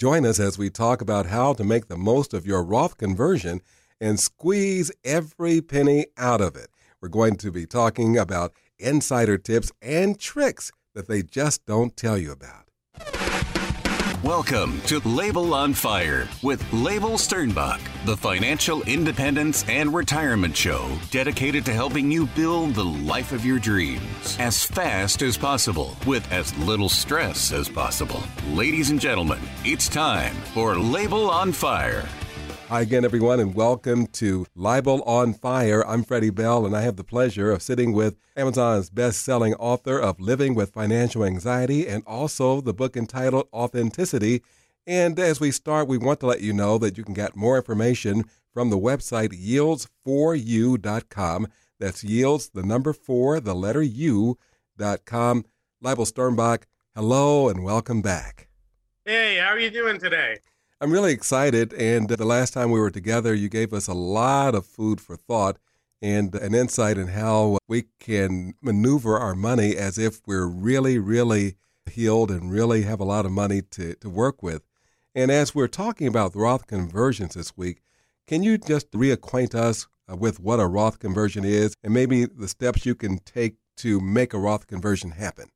Join us as we talk about how to make the most of your Roth conversion and squeeze every penny out of it. We're going to be talking about insider tips and tricks that they just don't tell you about. Welcome to Leibel on Fire with Leibel Sternbach, the financial independence and retirement show dedicated to helping you build the life of your dreams as fast as possible with as little stress as possible. Ladies and gentlemen, it's time for Leibel on Fire. Hi again, everyone, and welcome to Leibel on Fire. I'm Freddie Bell, and I have the pleasure of sitting with Amazon's best selling author of Living with Financial Anxiety and also the book entitled Authenticity. And as we start, we want to let you know that you can get more information from the website yields4u.com. That's yields, the number four, the letter U.com. Leibel Sternbach, hello and welcome back. Hey, how are you doing today? I'm really excited. And the last time we were together, you gave us a lot of food for thought and an insight in how we can maneuver our money as if we're really, really heeled and really have a lot of money to, to work with. And as we're talking about Roth conversions this week, can you just reacquaint us uh, with what a Roth conversion is and maybe the steps you can take to make a Roth conversion happen?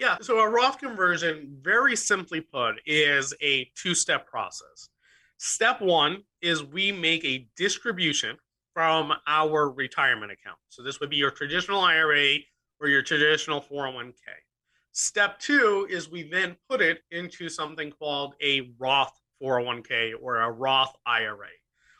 Yeah, so a Roth conversion, very simply put, is a two step process. Step one is we make a distribution from our retirement account. So this would be your traditional IRA or your traditional 401k. Step two is we then put it into something called a Roth 401k or a Roth IRA.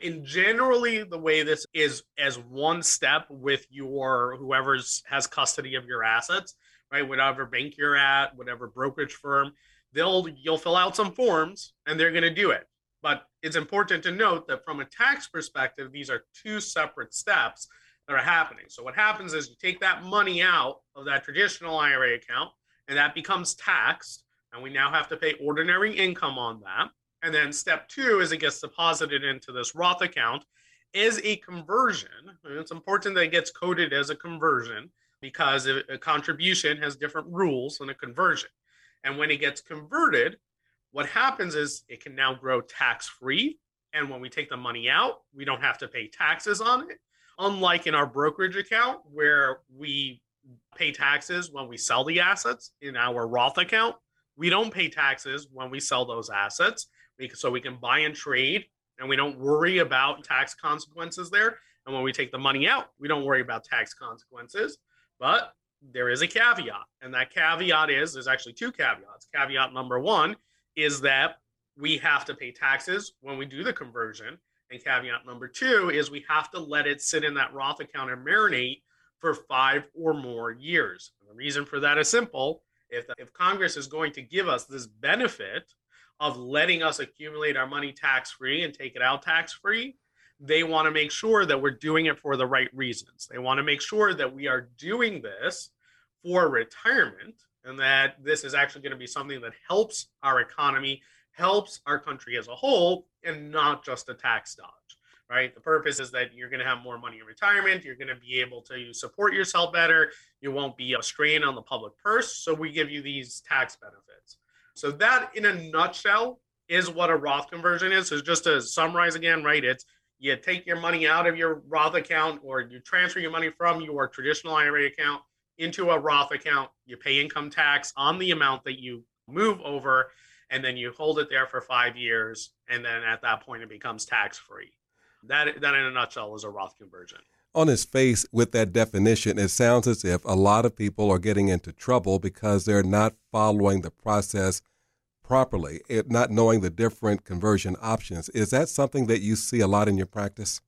And generally, the way this is as one step with your whoever's has custody of your assets right? Whatever bank you're at, whatever brokerage firm, they'll you'll fill out some forms and they're going to do it. But it's important to note that from a tax perspective, these are two separate steps that are happening. So what happens is you take that money out of that traditional IRA account and that becomes taxed. And we now have to pay ordinary income on that. And then step two is it gets deposited into this Roth account is a conversion. It's important that it gets coded as a conversion because a, contribution has different rules than a conversion. And when it gets converted, what happens is it can now grow tax free. And when we take the money out, we don't have to pay taxes on it. Unlike in our brokerage account, where we pay taxes when we sell the assets in our Roth account, we don't pay taxes when we sell those assets. So we can buy and trade and we don't worry about tax consequences there. And when we take the money out, we don't worry about tax consequences. But there is a caveat, and that caveat is there's actually two caveats. Caveat number one is that we have to pay taxes when we do the conversion. And caveat number two is we have to let it sit in that Roth account and marinate for five or more years. And the reason for that is simple. If, if Congress is going to give us this benefit of letting us accumulate our money tax free and take it out tax free, they want to make sure that we're doing it for the right reasons. They want to make sure that we are doing this for retirement and that this is actually going to be something that helps our economy, helps our country as a whole, and not just a tax dodge. Right. The purpose is that you're going to have more money in retirement. You're going to be able to support yourself better. You won't be a strain on the public purse. So we give you these tax benefits. So that, in a nutshell, is what a Roth conversion is. So just to summarize again, right? It's you take your money out of your Roth account or you transfer your money from your traditional IRA account into a Roth account. You pay income tax on the amount that you move over, and then you hold it there for five years. And then at that point, it becomes tax free. That, that, in a nutshell, is a Roth conversion. On his face, with that definition, it sounds as if a lot of people are getting into trouble because they're not following the process properly, it, not knowing the different conversion options. Is that something that you see a lot in your practice?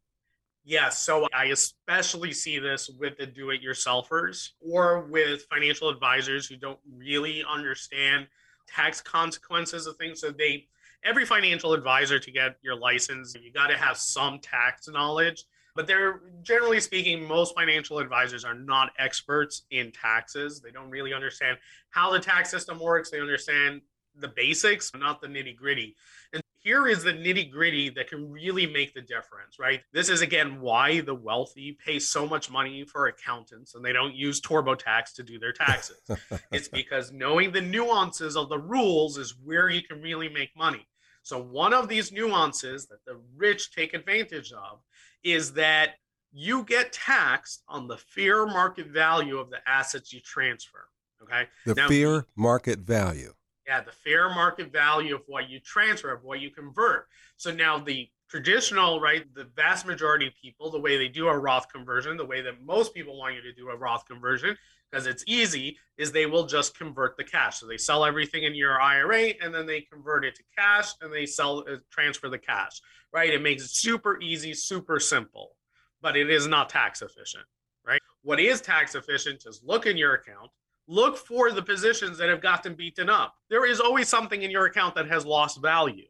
Yes. So I especially see this with the do it yourselfers or with financial advisors who don't really understand tax consequences of things. So they, every financial advisor to get your license, you got to have some tax knowledge. But they're generally speaking, most financial advisors are not experts in taxes. They don't really understand how the tax system works. They understand the basics, not the nitty gritty. And here is the nitty gritty that can really make the difference, right? This is again why the wealthy pay so much money for accountants and they don't use TurboTax to do their taxes. it's because knowing the nuances of the rules is where you can really make money. So, one of these nuances that the rich take advantage of is that you get taxed on the fair market value of the assets you transfer. Okay. The now, fair market value. Yeah, the fair market value of what you transfer, of what you convert. So now the traditional, right, the vast majority of people, the way they do a Roth conversion, the way that most people want you to do a Roth conversion, because it's easy, is they will just convert the cash. So they sell everything in your IRA and then they convert it to cash and they sell, uh, transfer the cash, right? It makes it super easy, super simple, but it is not tax efficient, right? What is tax efficient is look in your account, look for the positions that have gotten beaten up. There is always something in your account that has lost value.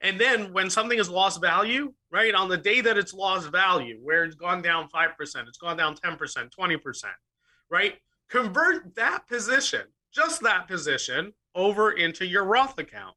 And then when something has lost value, right, on the day that it's lost value, where it's gone down 5%, it's gone down 10%, 20%, right? Convert that position, just that position, over into your Roth account.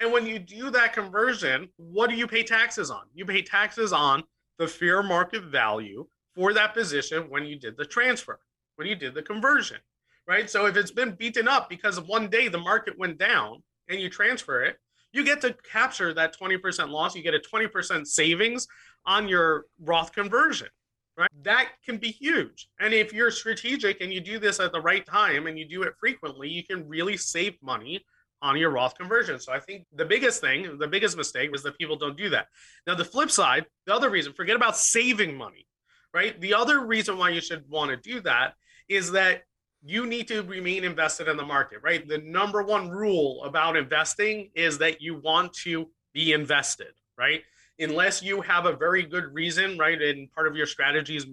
And when you do that conversion, what do you pay taxes on? You pay taxes on the fair market value for that position when you did the transfer, when you did the conversion right? So if it's been beaten up because one day the market went down and you transfer it, you get to capture that 20% loss. You get a 20% savings on your Roth conversion, right? That can be huge. And if you're strategic and you do this at the right time and you do it frequently, you can really save money on your Roth conversion. So I think the biggest thing, the biggest mistake is that people don't do that. Now, the flip side, the other reason, forget about saving money, right? The other reason why you should want to do that is that you need to remain invested in the market, right? The number one rule about investing is that you want to be invested, right? Unless you have a very good reason, right? And part of your strategy is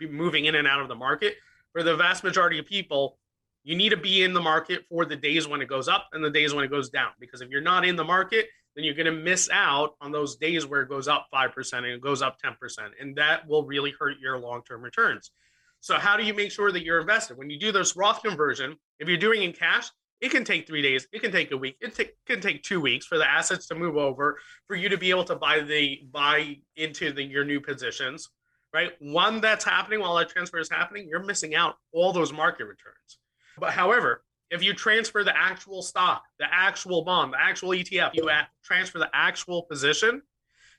moving in and out of the market. For the vast majority of people, you need to be in the market for the days when it goes up and the days when it goes down. Because if you're not in the market, then you're going to miss out on those days where it goes up 5% and it goes up 10%. And that will really hurt your long term returns. So how do you make sure that you're invested? When you do this Roth conversion, if you're doing in cash, it can take three days, it can take a week, it t- can take two weeks for the assets to move over, for you to be able to buy the buy into the, your new positions, right? One that's happening while that transfer is happening, you're missing out all those market returns. But however, if you transfer the actual stock, the actual bond, the actual ETF, you transfer the actual position,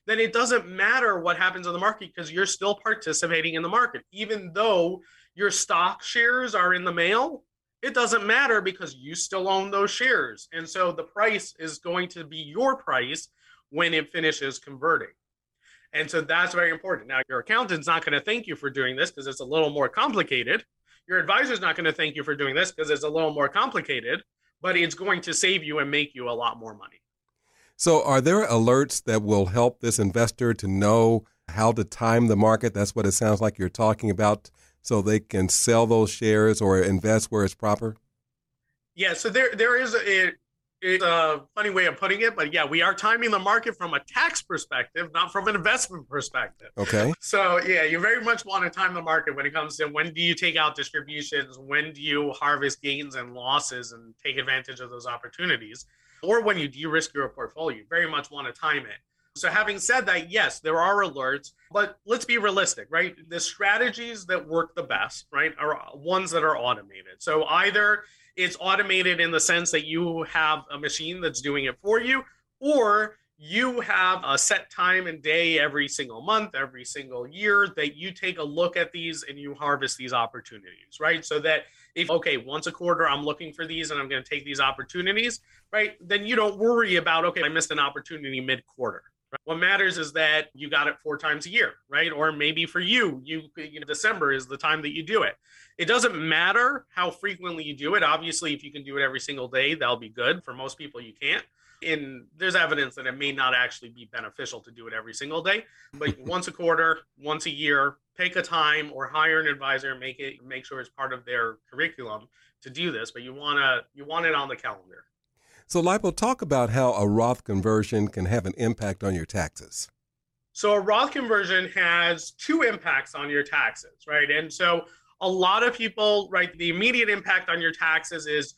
then it doesn't matter what happens in the market because you're still participating in the market. Even though your stock shares are in the mail, it doesn't matter because you still own those shares. And so the price is going to be your price when it finishes converting. And so that's very important. Now, your accountant's not going to thank you for doing this because it's a little more complicated. Your advisor's not going to thank you for doing this because it's a little more complicated, but it's going to save you and make you a lot more money. So, are there alerts that will help this investor to know how to time the market? That's what it sounds like you're talking about, so they can sell those shares or invest where it's proper. Yeah, so there there is a, a funny way of putting it, but yeah, we are timing the market from a tax perspective, not from an investment perspective. Okay. So yeah, you very much want to time the market when it comes to when do you take out distributions, when do you harvest gains and losses, and take advantage of those opportunities or when you de-risk your portfolio, you very much want to time it. So having said that, yes, there are alerts, but let's be realistic, right? The strategies that work the best, right, are ones that are automated. So either it's automated in the sense that you have a machine that's doing it for you, or you have a set time and day every single month, every single year that you take a look at these and you harvest these opportunities, right? So that if, okay, once a quarter, I'm looking for these and I'm going to take these opportunities, right? Then you don't worry about, okay, I missed an opportunity mid quarter. What matters is that you got it four times a year, right? Or maybe for you, you, you know, December is the time that you do it. It doesn't matter how frequently you do it. Obviously, if you can do it every single day, that'll be good. For most people, you can't and there's evidence that it may not actually be beneficial to do it every single day but once a quarter once a year take a time or hire an advisor and make it make sure it's part of their curriculum to do this but you want to you want it on the calendar so Leibel talk about how a roth conversion can have an impact on your taxes. So a roth conversion has two impacts on your taxes right? And so a lot of people right the immediate impact on your taxes is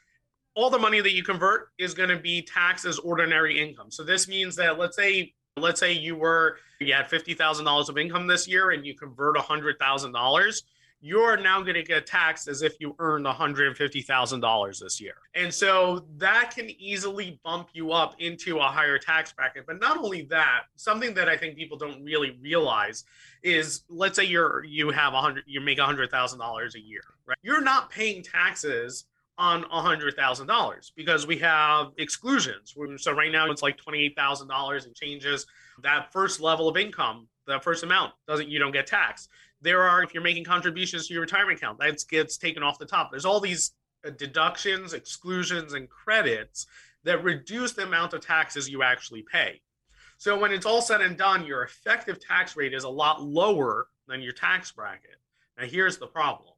all the money that you convert is going to be taxed as ordinary income. So this means that let's say let's say you were you had fifty thousand dollars of income this year and you convert a hundred thousand dollars you're now going to get taxed as if you earned $150,000 this year. And so that can easily bump you up into a higher tax bracket. But not only that, something that I think people don't really realize is let's say you're you have 100 you make $100,000 a year, right? You're not paying taxes on $100,000 because we have exclusions. So right now it's like $28,000 and changes. That first level of income, that first amount doesn't you don't get taxed there are if you're making contributions to your retirement account that gets taken off the top there's all these uh, deductions exclusions and credits that reduce the amount of taxes you actually pay so when it's all said and done your effective tax rate is a lot lower than your tax bracket now here's the problem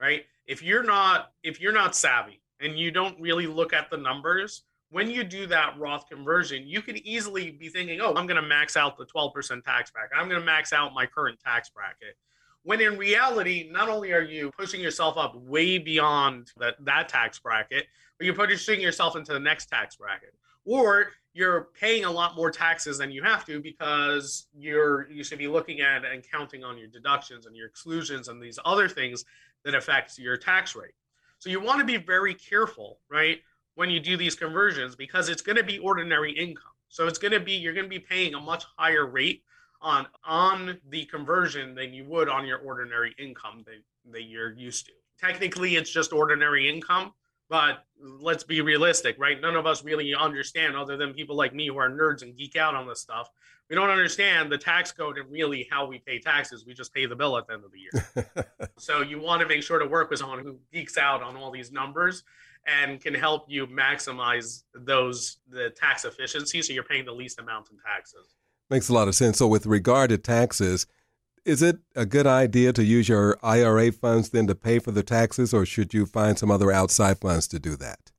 right if you're not if you're not savvy and you don't really look at the numbers when you do that Roth conversion, you could easily be thinking, oh, I'm going to max out the 12% tax bracket. I'm going to max out my current tax bracket. When in reality, not only are you pushing yourself up way beyond that, that tax bracket, but you're pushing yourself into the next tax bracket. Or you're paying a lot more taxes than you have to because you're you should be looking at and counting on your deductions and your exclusions and these other things that affect your tax rate. So you want to be very careful, right, when you do these conversions because it's going to be ordinary income. So it's going to be you're going to be paying a much higher rate on on the conversion than you would on your ordinary income that, that you're used to. Technically, it's just ordinary income, but let's be realistic, right? None of us really understand, other than people like me who are nerds and geek out on this stuff. We don't understand the tax code and really how we pay taxes. We just pay the bill at the end of the year. so you want to make sure to work with someone who geeks out on all these numbers and can help you maximize those the tax efficiency so you're paying the least amount in taxes. Makes a lot of sense. So, with regard to taxes, is it a good idea to use your IRA funds then to pay for the taxes, or should you find some other outside funds to do that?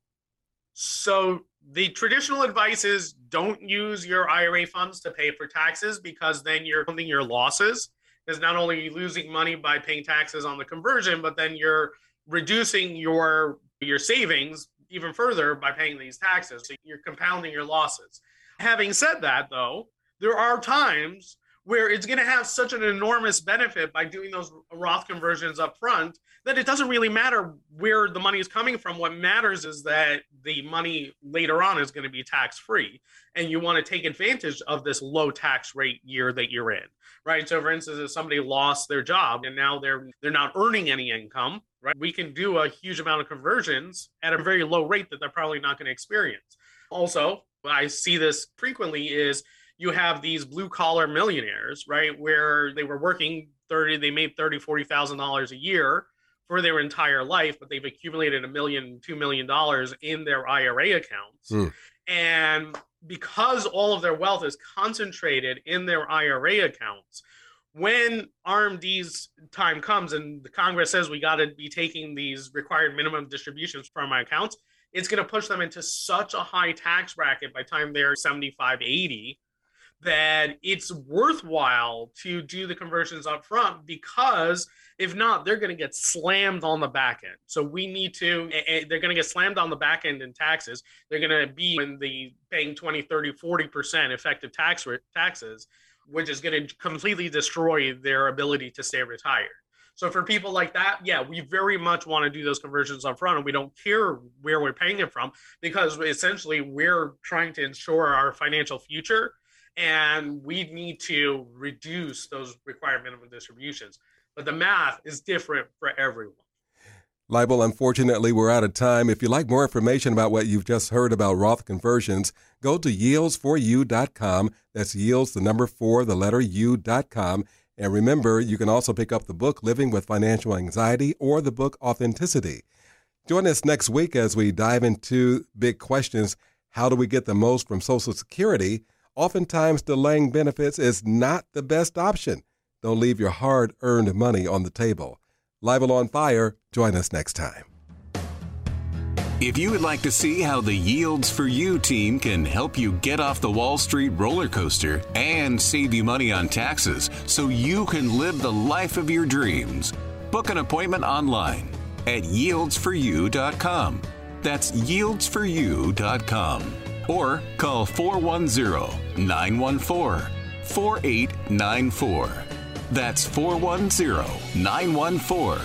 So, the traditional advice is don't use your IRA funds to pay for taxes because then you're funding your losses. Because not only are you losing money by paying taxes on the conversion, but then you're reducing your your savings even further by paying these taxes. So you're compounding your losses. Having said that, though, there are times where it's going to have such an enormous benefit by doing those Roth conversions up front that it doesn't really matter where the money is coming from. What matters is that the money later on is going to be tax free. And you want to take advantage of this low tax rate year that you're in, right? So, for instance, if somebody lost their job and now they're they're not earning any income, right? We can do a huge amount of conversions at a very low rate that they're probably not going to experience. Also, I see this frequently is you have these blue collar millionaires, right? Where they were working 30, they made 30, $40,000 a year for their entire life, but they've accumulated a million, two million dollars in their IRA accounts. Mm. And because all of their wealth is concentrated in their IRA accounts, when RMD's time comes and the Congress says we got to be taking these required minimum distributions from my accounts, it's going to push them into such a high tax bracket by the time they're 75, 80 that it's worthwhile to do the conversions up front because if not they're going to get slammed on the back end. So we need to they're going to get slammed on the back end in taxes. They're going to be in the paying 20 30 40% effective tax taxes which is going to completely destroy their ability to stay retired. So for people like that, yeah, we very much want to do those conversions up front and we don't care where we're paying it from because essentially we're trying to ensure our financial future and we need to reduce those required minimum distributions. But the math is different for everyone. Leibel, unfortunately, we're out of time. If you'd like more information about what you've just heard about Roth conversions, go to yields4u.com. That's yields, the number four, the letter u.com. And remember, you can also pick up the book Living with Financial Anxiety or the book Authenticity. Join us next week as we dive into big questions. How do we get the most from Social Security? Oftentimes, delaying benefits is not the best option. Don't leave your hard earned money on the table. Leibel on Fire, join us next time. If you would like to see how the Yields for You team can help you get off the Wall Street roller coaster and save you money on taxes so you can live the life of your dreams, book an appointment online at yields4u.com That's yieldsforyou.com or call 410 914 4894. That's 410 914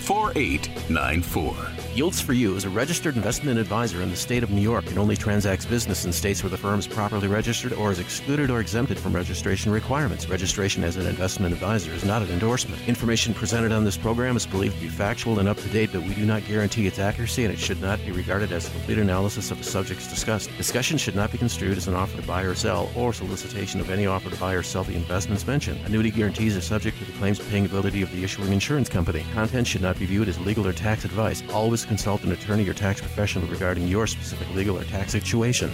4894. Yields for You is a registered investment advisor in the state of New York and only transacts business in states where the firm is properly registered or is excluded or exempted from registration requirements. Registration as an investment advisor is not an endorsement. Information presented on this program is believed to be factual and up to date, but we do not guarantee its accuracy and it should not be regarded as a complete analysis of the subjects discussed. Discussion should not be construed as an offer to buy or sell or solicitation of any offer to buy or sell the investments mentioned. Annuity guarantees are subject to the claims paying ability of the issuing insurance company. Content should not be viewed as legal or tax advice. Always consult an attorney or tax professional regarding your specific legal or tax situation.